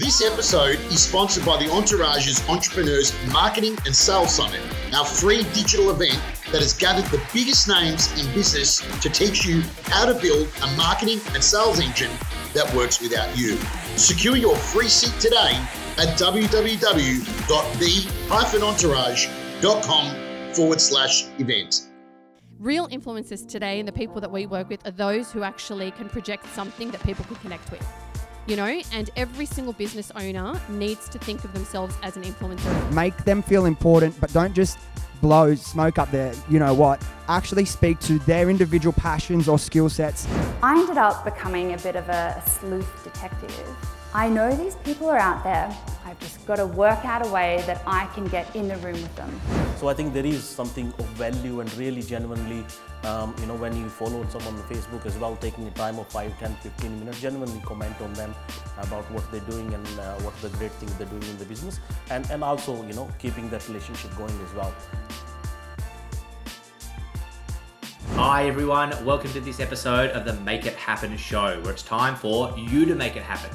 This episode is sponsored by the Entourage's Entrepreneurs Marketing and Sales Summit, our free digital event that has gathered the biggest names in business to teach you how to build a marketing and sales engine that works without you. Secure your free seat today at www.the-entourage.com forward slash event. Real influencers today and the people that we work with are those who actually can project something that people can connect with. You know, and every single business owner needs to think of themselves as an influencer. Make them feel important, but don't just blow smoke up there. You know what? Actually speak to their individual passions or skill sets. I ended up becoming a bit of a sleuth detective. I know these people are out there. I've just got to work out a way that I can get in the room with them. So I think there is something of value and really genuinely, um, you know, when you follow someone on Facebook as well, taking a time of 5, 10, 15 minutes, genuinely comment on them about what they're doing and uh, what the great things they're doing in the business, and and also you know keeping that relationship going as well. Hi everyone, welcome to this episode of the Make It Happen show, where it's time for you to make it happen.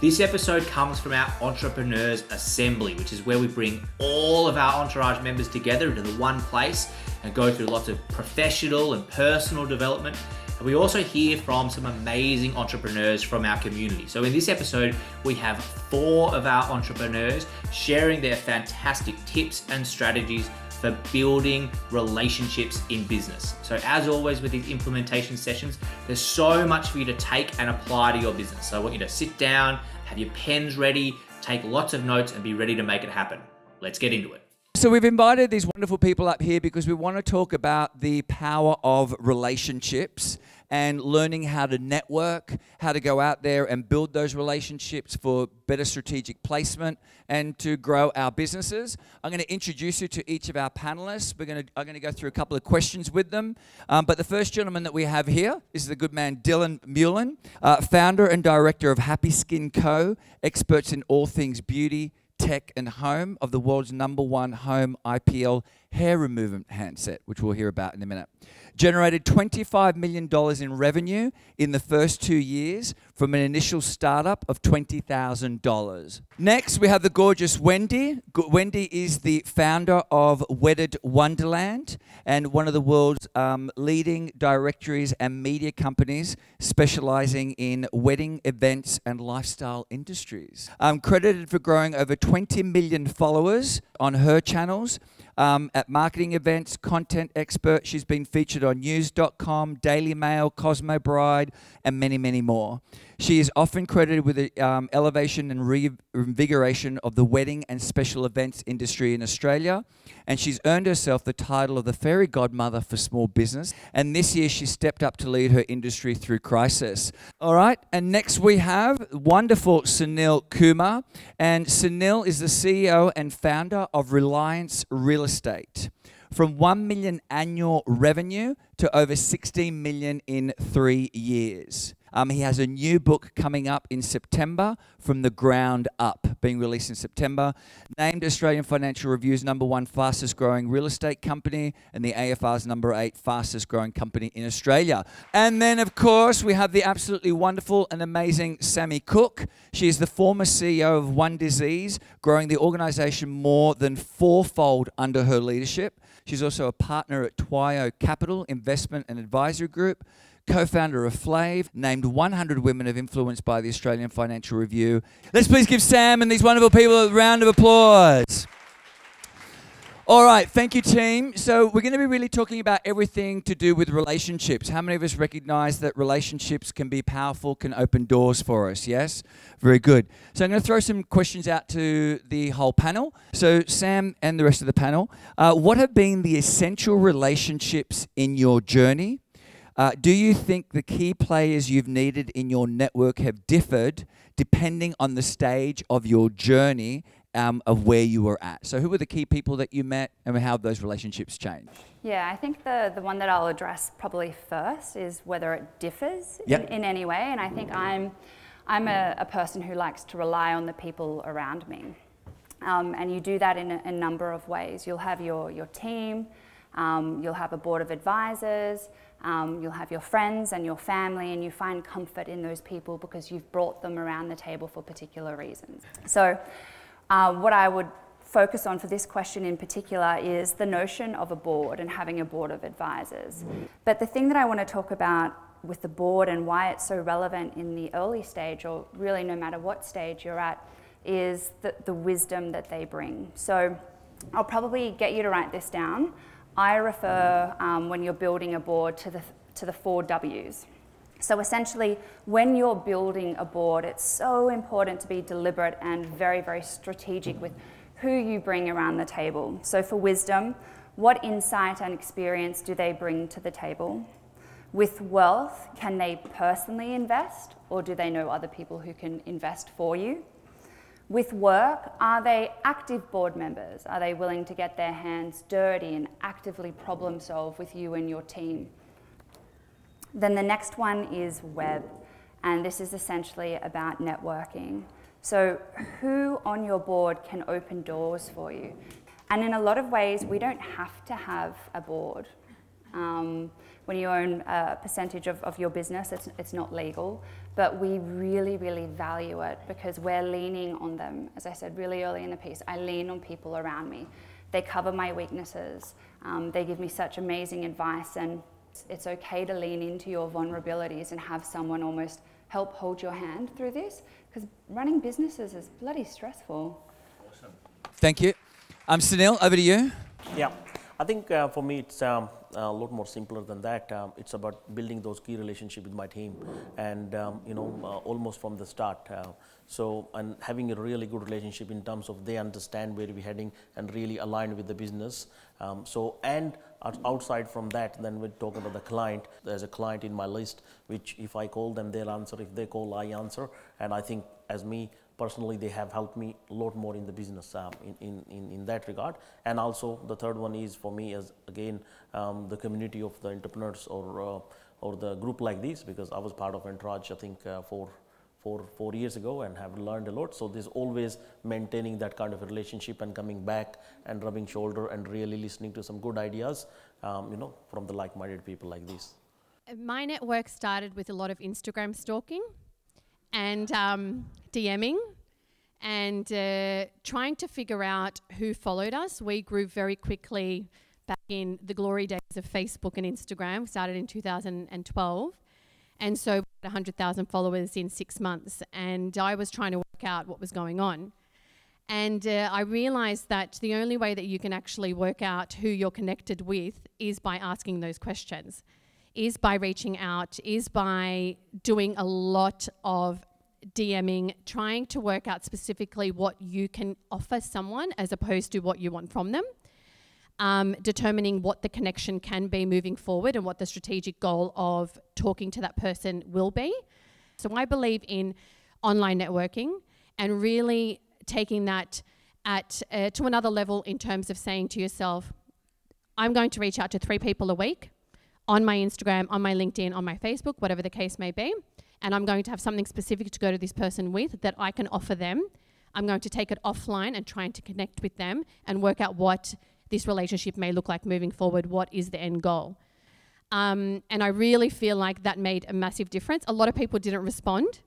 This episode comes from our Entrepreneurs Assembly, which is where we bring all of our Entourage members together into the one place and go through lots of professional and personal development. And we also hear from some amazing entrepreneurs from our community. So, in this episode, we have four of our entrepreneurs sharing their fantastic tips and strategies for building relationships in business. So, as always with these implementation sessions, there's so much for you to take and apply to your business. So, I want you to sit down, have your pens ready, take lots of notes, and be ready to make it happen. Let's get into it. So, we've invited these wonderful people up here because we want to talk about the power of relationships and learning how to network, how to go out there and build those relationships for better strategic placement and to grow our businesses. I'm going to introduce you to each of our panelists. We're going to, I'm going to go through a couple of questions with them. Um, but the first gentleman that we have here is the good man Dylan Mullan, uh, founder and director of Happy Skin Co., experts in all things beauty, tech, and home of the world's number one home IPL hair removal handset, which we'll hear about in a minute generated $25 million in revenue in the first two years from an initial startup of $20,000. Next, we have the gorgeous Wendy. Wendy is the founder of Wedded Wonderland and one of the world's um, leading directories and media companies specializing in wedding events and lifestyle industries. Um, credited for growing over 20 million followers on her channels um, at marketing events, content expert. She's been featured on news.com, Daily Mail, Cosmo Bride, and many, many more. She is often credited with the um, elevation and reinvigoration of the wedding and special events industry in Australia, and she's earned herself the title of the fairy godmother for small business. And this year, she stepped up to lead her industry through crisis. All right, and next we have wonderful Sunil Kumar, and Sunil is the CEO and founder of Reliance Real Estate from 1 million annual revenue to over 16 million in three years. Um, he has a new book coming up in September, From the Ground Up, being released in September. Named Australian Financial Review's number one fastest growing real estate company and the AFR's number eight fastest growing company in Australia. And then, of course, we have the absolutely wonderful and amazing Sammy Cook. She is the former CEO of One Disease, growing the organization more than fourfold under her leadership. She's also a partner at Twio Capital Investment and Advisory Group co founder of Flave, named 100 Women of Influence by the Australian Financial Review. Let's please give Sam and these wonderful people a round of applause. All right, thank you, team. So, we're going to be really talking about everything to do with relationships. How many of us recognize that relationships can be powerful, can open doors for us? Yes? Very good. So, I'm going to throw some questions out to the whole panel. So, Sam and the rest of the panel, uh, what have been the essential relationships in your journey? Uh, do you think the key players you've needed in your network have differed depending on the stage of your journey um, of where you were at? So, who were the key people that you met and how have those relationships changed? Yeah, I think the, the one that I'll address probably first is whether it differs yep. in, in, any way. And I think I'm, I'm a, a, person who likes to rely on the people around me. Um, and you do that in a, a, number of ways. You'll have your, your team, um, you'll have a board of advisors, Um, you'll have your friends and your family, and you find comfort in those people because you've brought them around the table for particular reasons. So, uh, what I would focus on for this question in particular is the notion of a board and having a board of advisors. But the thing that I want to talk about with the board and why it's so relevant in the early stage, or really no matter what stage you're at, is the, the wisdom that they bring. So I'll probably get you to write this down. I refer um, when you're building a board to the, to the four W's. So essentially, when you're building a board, it's so important to be deliberate and very, very strategic with who you bring around the table. So for wisdom, what insight and experience do they bring to the table? With wealth, can they personally invest or do they know other people who can invest for you? With work, are they active board members? Are they willing to get their hands dirty and actively problem solve with you and your team? Then the next one is web, and this is essentially about networking. So, who on your board can open doors for you? And in a lot of ways, we don't have to have a board. Um, when you own a percentage of, of your business, it's, it's not legal, but we really, really value it because we're leaning on them. As I said really early in the piece, I lean on people around me. They cover my weaknesses, um, they give me such amazing advice, and it's, it's okay to lean into your vulnerabilities and have someone almost help hold your hand through this because running businesses is bloody stressful. Awesome. Thank you. Um, Sunil, over to you. Yeah, I think uh, for me it's um, a lot more simpler than that. Um, it's about building those key relationships with my team, and um, you know, uh, almost from the start. Uh, so, and having a really good relationship in terms of they understand where we're heading and really aligned with the business. Um, so, and outside from that, then we're talking about the client. There's a client in my list, which if I call them, they'll answer. If they call, I answer. And I think as me, personally they have helped me a lot more in the business um, in, in, in that regard. And also the third one is for me as again um, the community of the entrepreneurs or uh, or the group like this because I was part of Entourage I think uh, for four four years ago and have learned a lot. So there's always maintaining that kind of relationship and coming back and rubbing shoulder and really listening to some good ideas um, you know from the like-minded people like this. My network started with a lot of Instagram stalking and um, DMing and uh, trying to figure out who followed us. We grew very quickly back in the glory days of Facebook and Instagram. We started in 2012. And so 100,000 followers in six months. And I was trying to work out what was going on. And uh, I realized that the only way that you can actually work out who you're connected with is by asking those questions is by reaching out, is by doing a lot of DMing, trying to work out specifically what you can offer someone as opposed to what you want from them. Um, determining what the connection can be moving forward and what the strategic goal of talking to that person will be. So, I believe in online networking and really taking that at uh, to another level in terms of saying to yourself, I'm going to reach out to three people a week on my Instagram, on my LinkedIn, on my Facebook, whatever the case may be. And I'm going to have something specific to go to this person with that I can offer them. I'm going to take it offline and trying to connect with them and work out what this relationship may look like moving forward. What is the end goal? Um, and I really feel like that made a massive difference. A lot of people didn't respond.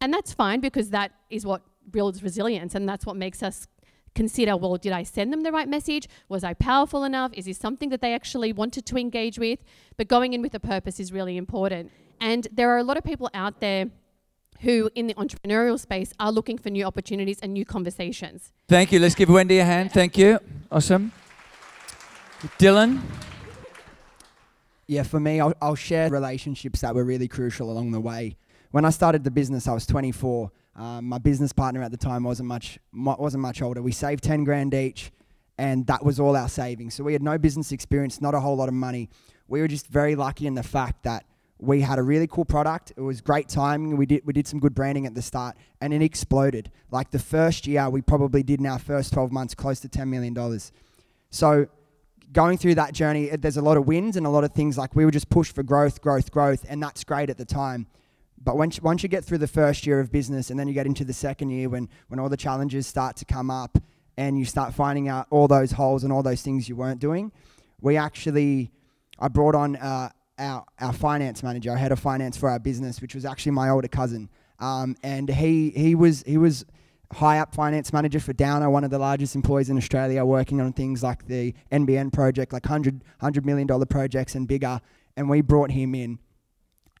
And that's fine because that is what builds resilience and that's what makes us consider well, did I send them the right message? Was I powerful enough? Is this something that they actually wanted to engage with? But going in with a purpose is really important. And there are a lot of people out there who, in the entrepreneurial space, are looking for new opportunities and new conversations. Thank you. Let's give Wendy a hand. Thank you. Awesome. Dylan? Yeah, for me, I'll, I'll share relationships that were really crucial along the way. When I started the business, I was 24 um, my business partner at the time wasn't much wasn't much older. We saved ten grand each, and that was all our savings. So we had no business experience, not a whole lot of money. We were just very lucky in the fact that we had a really cool product. It was great timing. We did we did some good branding at the start, and it exploded. Like the first year, we probably did in our first twelve months close to ten million dollars. So going through that journey, there's a lot of wins and a lot of things like we were just pushed for growth, growth, growth, and that's great at the time. But once, once you get through the first year of business and then you get into the second year when, when all the challenges start to come up and you start finding out all those holes and all those things you weren't doing, we actually, I brought on uh, our our finance manager, our head of finance for our business, which was actually my older cousin. Um, and he he was he was high up finance manager for Downer, one of the largest employees in Australia, working on things like the NBN project, like 100, $100 million projects and bigger. And we brought him in,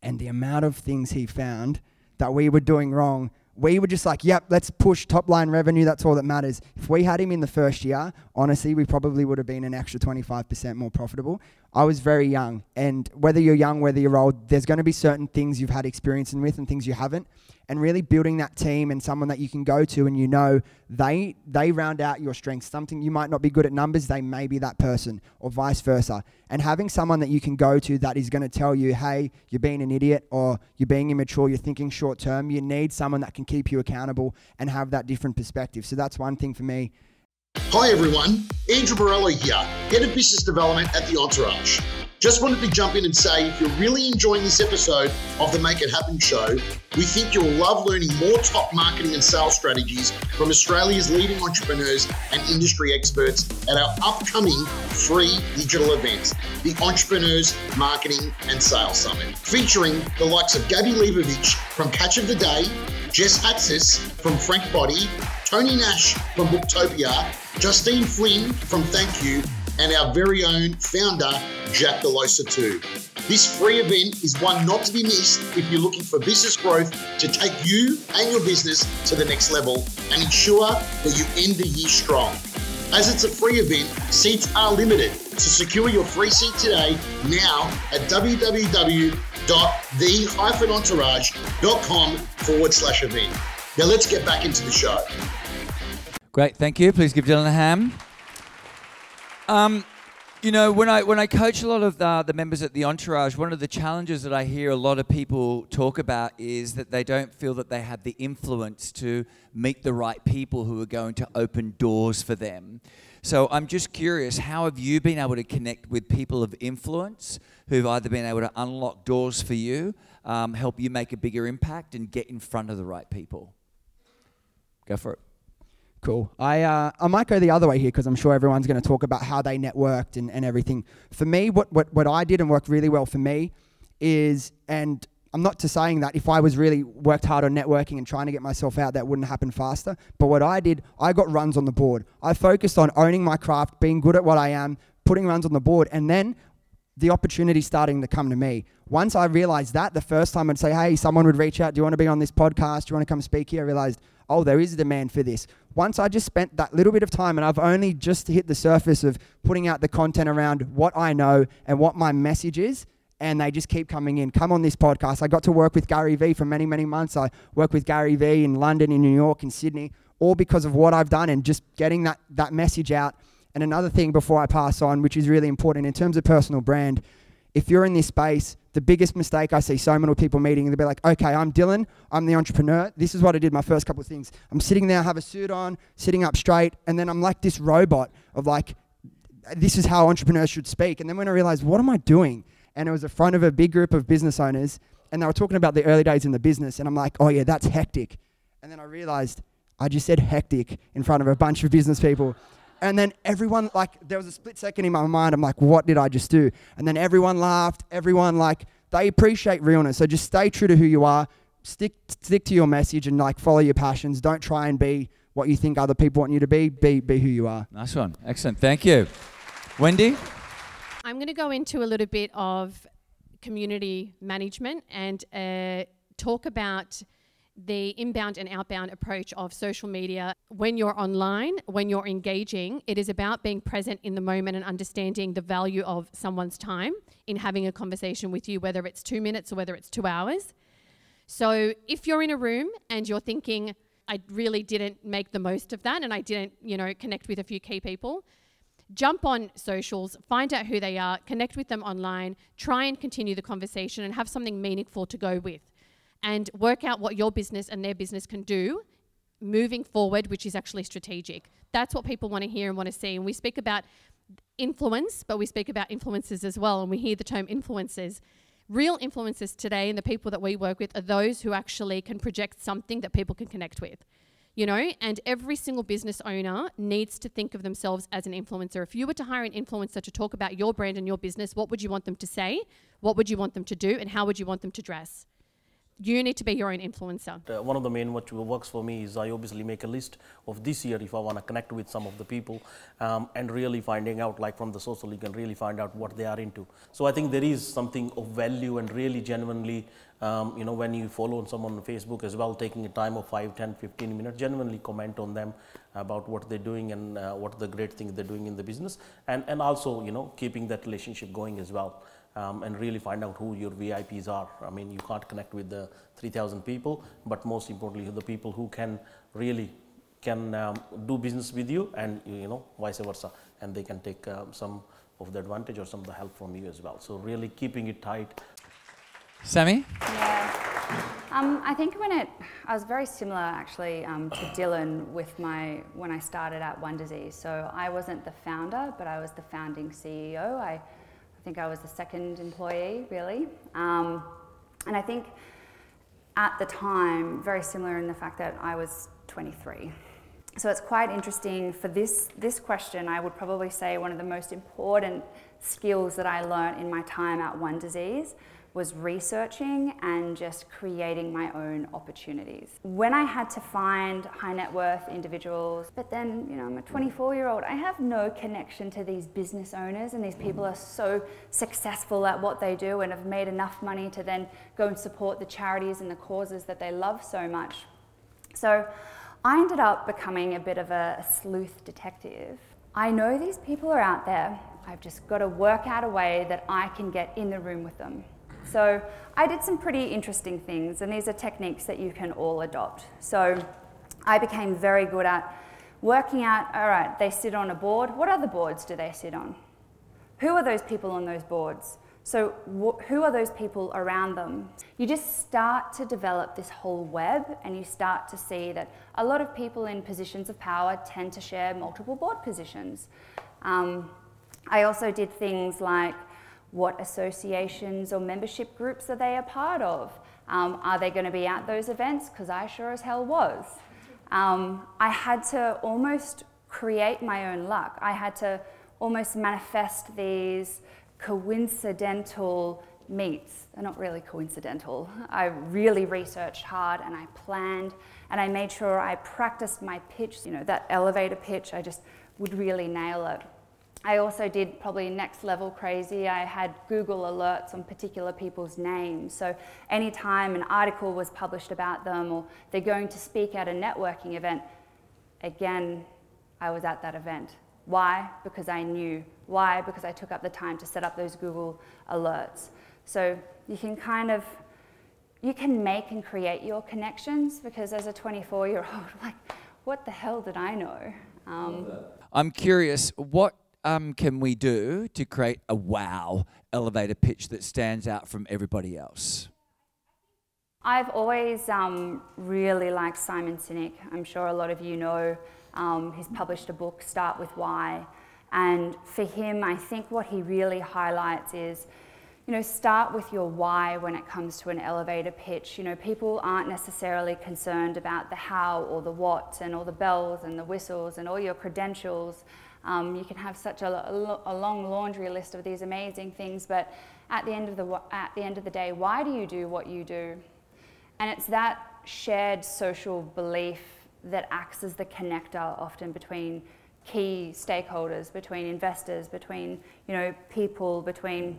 and the amount of things he found that we were doing wrong we were just like, yep, let's push top line revenue. That's all that matters. If we had him in the first year, honestly, we probably would have been an extra 25% more profitable. I was very young. And whether you're young, whether you're old, there's going to be certain things you've had experience with and things you haven't. And really building that team and someone that you can go to and you know they they round out your strengths. Something you might not be good at numbers they may be that person or vice versa. And having someone that you can go to that is going to tell you hey you're being an idiot or you're being immature you're thinking short term you need someone that can keep you accountable and have that different perspective. So that's one thing for me Hi everyone, Andrew Morello here, Head of Business Development at The Entourage. Just wanted to jump in and say if you're really enjoying this episode of the Make It Happen show, we think you'll love learning more top marketing and sales strategies from Australia's leading entrepreneurs and industry experts at our upcoming free digital event, the Entrepreneurs Marketing and Sales Summit, featuring the likes of Gabby Leibovich from Catch of the Day, Jess Hatzis from Frank Body, Tony Nash from Booktopia, Justine Flynn from Thank You, and our very own founder, Jack Delosa too. This free event is one not to be missed if you're looking for business growth to take you and your business to the next level and ensure that you end the year strong. As it's a free event, seats are limited. To secure your free seat today, now at www.the-entourage.com forward slash event. Now let's get back into the show. Great, thank you. Please give Dylan a hand. Um, you know, when I when I coach a lot of the, the members at the entourage, one of the challenges that I hear a lot of people talk about is that they don't feel that they have the influence to meet the right people who are going to open doors for them. So I'm just curious, how have you been able to connect with people of influence who've either been able to unlock doors for you, um, help you make a bigger impact, and get in front of the right people? Go for it. Cool. I, uh, I might go the other way here because I'm sure everyone's going to talk about how they networked and, and everything. For me, what, what, what I did and worked really well for me is, and I'm not to saying that if I was really worked hard on networking and trying to get myself out, that wouldn't happen faster. But what I did, I got runs on the board. I focused on owning my craft, being good at what I am, putting runs on the board, and then the opportunity starting to come to me. Once I realized that, the first time I'd say, hey, someone would reach out, do you want to be on this podcast? Do you want to come speak here? I realized, oh, there is a demand for this. Once I just spent that little bit of time and I've only just hit the surface of putting out the content around what I know and what my message is, and they just keep coming in. Come on this podcast. I got to work with Gary Vee for many, many months. I work with Gary Vee in London, in New York, in Sydney, all because of what I've done and just getting that, that message out. And another thing before I pass on, which is really important in terms of personal brand, if you're in this space, the biggest mistake I see so many people meeting, they'll be like, okay, I'm Dylan, I'm the entrepreneur. This is what I did my first couple of things. I'm sitting there, I have a suit on, sitting up straight, and then I'm like this robot of like, this is how entrepreneurs should speak. And then when I realized, what am I doing? And it was in front of a big group of business owners, and they were talking about the early days in the business, and I'm like, oh yeah, that's hectic. And then I realized I just said hectic in front of a bunch of business people. And then everyone, like, there was a split second in my mind. I'm like, what did I just do? And then everyone laughed. Everyone, like, they appreciate realness. So just stay true to who you are. Stick, stick to your message and, like, follow your passions. Don't try and be what you think other people want you to be. Be, be who you are. Nice one. Excellent. Thank you. Wendy? I'm going to go into a little bit of community management and uh, talk about the inbound and outbound approach of social media when you're online, when you're engaging, it is about being present in the moment and understanding the value of someone's time in having a conversation with you, whether it's two minutes or whether it's two hours. So if you're in a room and you're thinking, I really didn't make the most of that and I didn't, you know, connect with a few key people, jump on socials, find out who they are, connect with them online, try and continue the conversation and have something meaningful to go with and work out what your business and their business can do moving forward, which is actually strategic. That's what people want to hear and want to see. And we speak about influence, but we speak about influencers as well. And we hear the term influencers. Real influencers today and the people that we work with are those who actually can project something that people can connect with. you know, and every single business owner needs to think of themselves as an influencer. If you were to hire an influencer to talk about your brand and your business, what would you want them to say? What would you want them to do? And how would you want them to dress? You need to be your own influencer. Uh, one of the main what works for me is I obviously make a list of this year if I want to connect with some of the people um, and really finding out like from the social you can really find out what they are into. So I think there is something of value and really genuinely um, you know when you follow someone on Facebook as well taking a time of 5, 10, 15 minutes genuinely comment on them about what they're doing and uh, what the great things they're doing in the business and, and also you know keeping that relationship going as well um, and really find out who your VIPs are. I mean, you can't connect with the 3,000 people, but most importantly, the people who can really can um, do business with you, and you know, vice versa, and they can take um, some of the advantage or some of the help from you as well. So really keeping it tight. Sammy? Yeah. Um, I think when it, I was very similar actually um, to Dylan with my, when I started at One Disease. So I wasn't the founder, but I was the founding CEO. I I think I was the second employee, really. Um, and I think at the time, very similar in the fact that I was 23. So it's quite interesting for this, this question. I would probably say one of the most important skills that I learned in my time at One Disease was researching and just creating my own opportunities. When I had to find high net worth individuals, but then, you know, I'm a 24 year old, I have no connection to these business owners, and these people are so successful at what they do and have made enough money to then go and support the charities and the causes that they love so much. So I ended up becoming a bit of a sleuth detective. I know these people are out there. I've just got to work out a way that I can get in the room with them. So I did some pretty interesting things, and these are techniques that you can all adopt. So I became very good at working out all right, they sit on a board. What other boards do they sit on? Who are those people on those boards? So, wh- who are those people around them? You just start to develop this whole web, and you start to see that a lot of people in positions of power tend to share multiple board positions. Um, I also did things like what associations or membership groups are they a part of? Um, are they going to be at those events? Because I sure as hell was. Um, I had to almost create my own luck. I had to almost manifest these coincidental meets. They're not really coincidental. I really researched hard and I planned and I made sure I practiced my pitch, you know, that elevator pitch. I just would really nail it. I also did probably next level crazy. I had Google alerts on particular people's names. So anytime an article was published about them or they're going to speak at a networking event, again, I was at that event. Why? Because I knew. Why? Because I took up the time to set up those Google alerts. So you can kind of you can make and create your connections because as a 24 year old, like, what the hell did I know? Um, I'm curious, what um, can we do to create a wow elevator pitch that stands out from everybody else? I've always um, really liked Simon Sinek. I'm sure a lot of you know. Um, he's published a book, Start with Why. And for him, I think what he really highlights is you know, start with your why when it comes to an elevator pitch. You know, people aren't necessarily concerned about the how or the what and all the bells and the whistles and all your credentials. Um, you can have such a, a, long laundry list of these amazing things, but at the end of the at the end of the day, why do you do what you do? And it's that shared social belief that acts as the connector often between key stakeholders, between investors, between you know people, between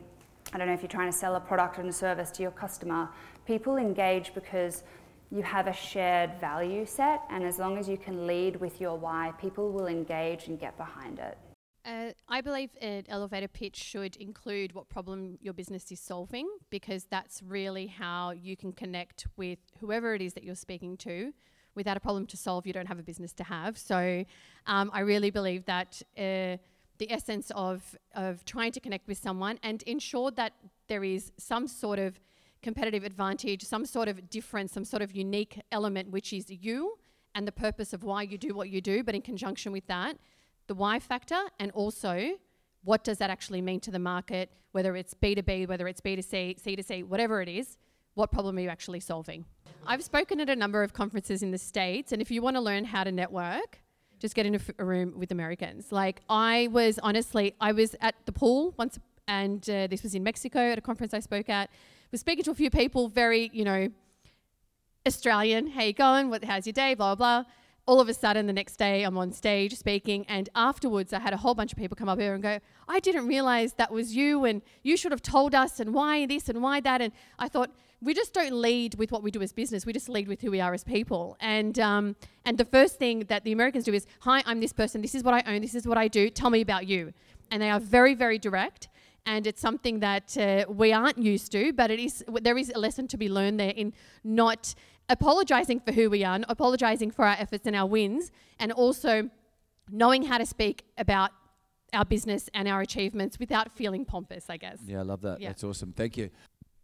I don't know if you're trying to sell a product and a service to your customer. People engage because you have a shared value set, and as long as you can lead with your why, people will engage and get behind it. Uh, I believe an elevator pitch should include what problem your business is solving because that's really how you can connect with whoever it is that you're speaking to. Without a problem to solve, you don't have a business to have. So um, I really believe that uh, the essence of, of trying to connect with someone and ensure that there is some sort of competitive advantage, some sort of difference, some sort of unique element, which is you and the purpose of why you do what you do, but in conjunction with that, the why factor, and also what does that actually mean to the market, whether it's B2B, whether it's B2C, C2C, whatever it is, what problem are you actually solving? I've spoken at a number of conferences in the States, and if you want to learn how to network, just get in a, f- a room with Americans. Like, I was honestly, I was at the pool once, and uh, this was in Mexico at a conference I spoke at. Was speaking to a few people, very, you know, Australian. How you going? What? How's your day? Blah blah blah. All of a sudden, the next day, I'm on stage speaking, and afterwards, I had a whole bunch of people come up here and go, "I didn't realize that was you, and you should have told us, and why this and why that." And I thought, we just don't lead with what we do as business. We just lead with who we are as people. And um, and the first thing that the Americans do is, "Hi, I'm this person. This is what I own. This is what I do. Tell me about you." And they are very, very direct. And it's something that uh, we aren't used to, but it is. There is a lesson to be learned there in not apologizing for who we are, not apologizing for our efforts and our wins, and also knowing how to speak about our business and our achievements without feeling pompous. I guess. Yeah, I love that. Yeah. That's awesome. Thank you.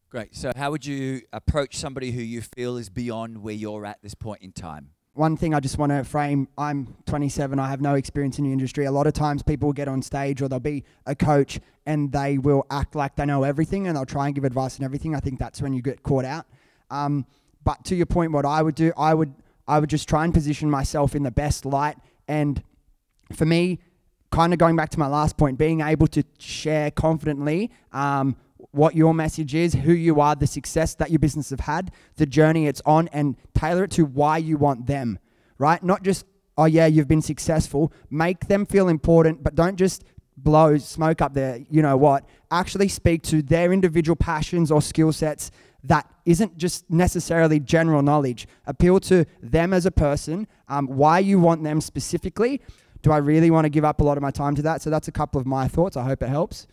Great. So, how would you approach somebody who you feel is beyond where you're at this point in time? One thing I just want to frame I'm 27, I have no experience in the industry. A lot of times people get on stage or they'll be a coach and they will act like they know everything and they'll try and give advice and everything. I think that's when you get caught out. Um, but to your point, what I would do, I would I would just try and position myself in the best light. And for me, kind of going back to my last point, being able to share confidently um, what your message is, who you are, the success that your business have had, the journey it's on, and tailor it to why you want them, right? Not just, oh yeah, you've been successful. Make them feel important, but don't just blow smoke up there, you know what? Actually speak to their individual passions or skill sets that isn't just necessarily general knowledge. Appeal to them as a person, um, why you want them specifically. Do I really want to give up a lot of my time to that? So that's a couple of my thoughts. I hope it helps.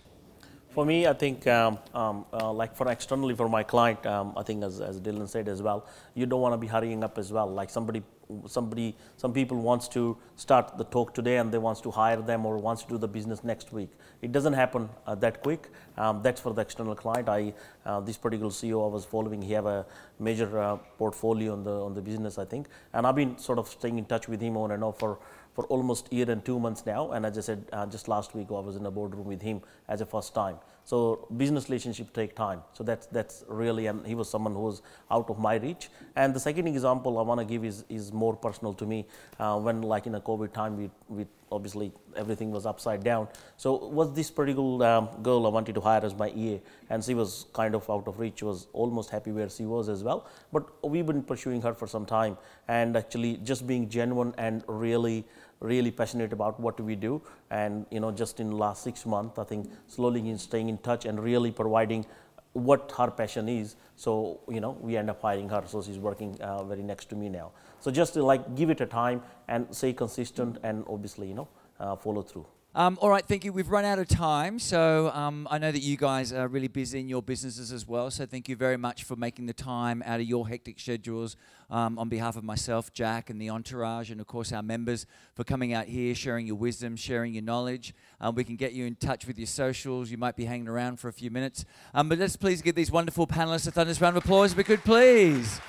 For me, I think, um, um, uh, like for externally for my client, um, I think as, as Dylan said as well, you don't want to be hurrying up as well. Like somebody, somebody, some people wants to start the talk today and they wants to hire them or wants to do the business next week. It doesn't happen uh, that quick. Um, that's for the external client. I, uh, this particular CEO I was following, he have a major uh, portfolio on the on the business, I think, and I've been sort of staying in touch with him on and off for for almost year and two months now. And as I said, uh, just last week I was in a boardroom with him as a first time. So business relationships take time. So that's that's really, and he was someone who was out of my reach. And the second example I want to give is is more personal to me. Uh, when like in a COVID time, we we obviously everything was upside down. So was this particular um, girl I wanted to hire as my EA, and she was kind of out of reach. Was almost happy where she was as well. But we've been pursuing her for some time, and actually just being genuine and really really passionate about what we do. And you know just in the last six months i think slowly in staying in touch and really providing what her passion is. So you know we end up hiring her. So she's working uh, very next to me now. So just like give it a time and stay consistent and obviously you know uh, follow through Um, all right, thank you. We've run out of time, so um, I know that you guys are really busy in your businesses as well. So thank you very much for making the time out of your hectic schedules um, on behalf of myself, Jack, and the entourage, and of course our members for coming out here, sharing your wisdom, sharing your knowledge. Um, we can get you in touch with your socials. You might be hanging around for a few minutes, um, but let's please give these wonderful panelists a thunderous round of applause, if we could, please.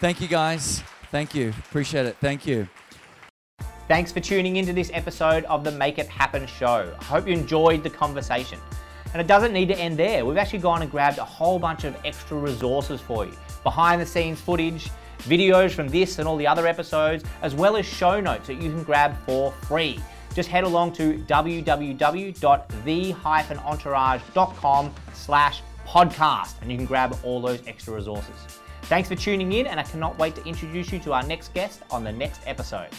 Thank you, guys. Thank you. Appreciate it. Thank you. Thanks for tuning into this episode of the Make It Happen show. I hope you enjoyed the conversation. And it doesn't need to end there. We've actually gone and grabbed a whole bunch of extra resources for you behind the scenes footage, videos from this and all the other episodes, as well as show notes that you can grab for free. Just head along to www.the-entourage.com slash podcast and you can grab all those extra resources. Thanks for tuning in and I cannot wait to introduce you to our next guest on the next episode.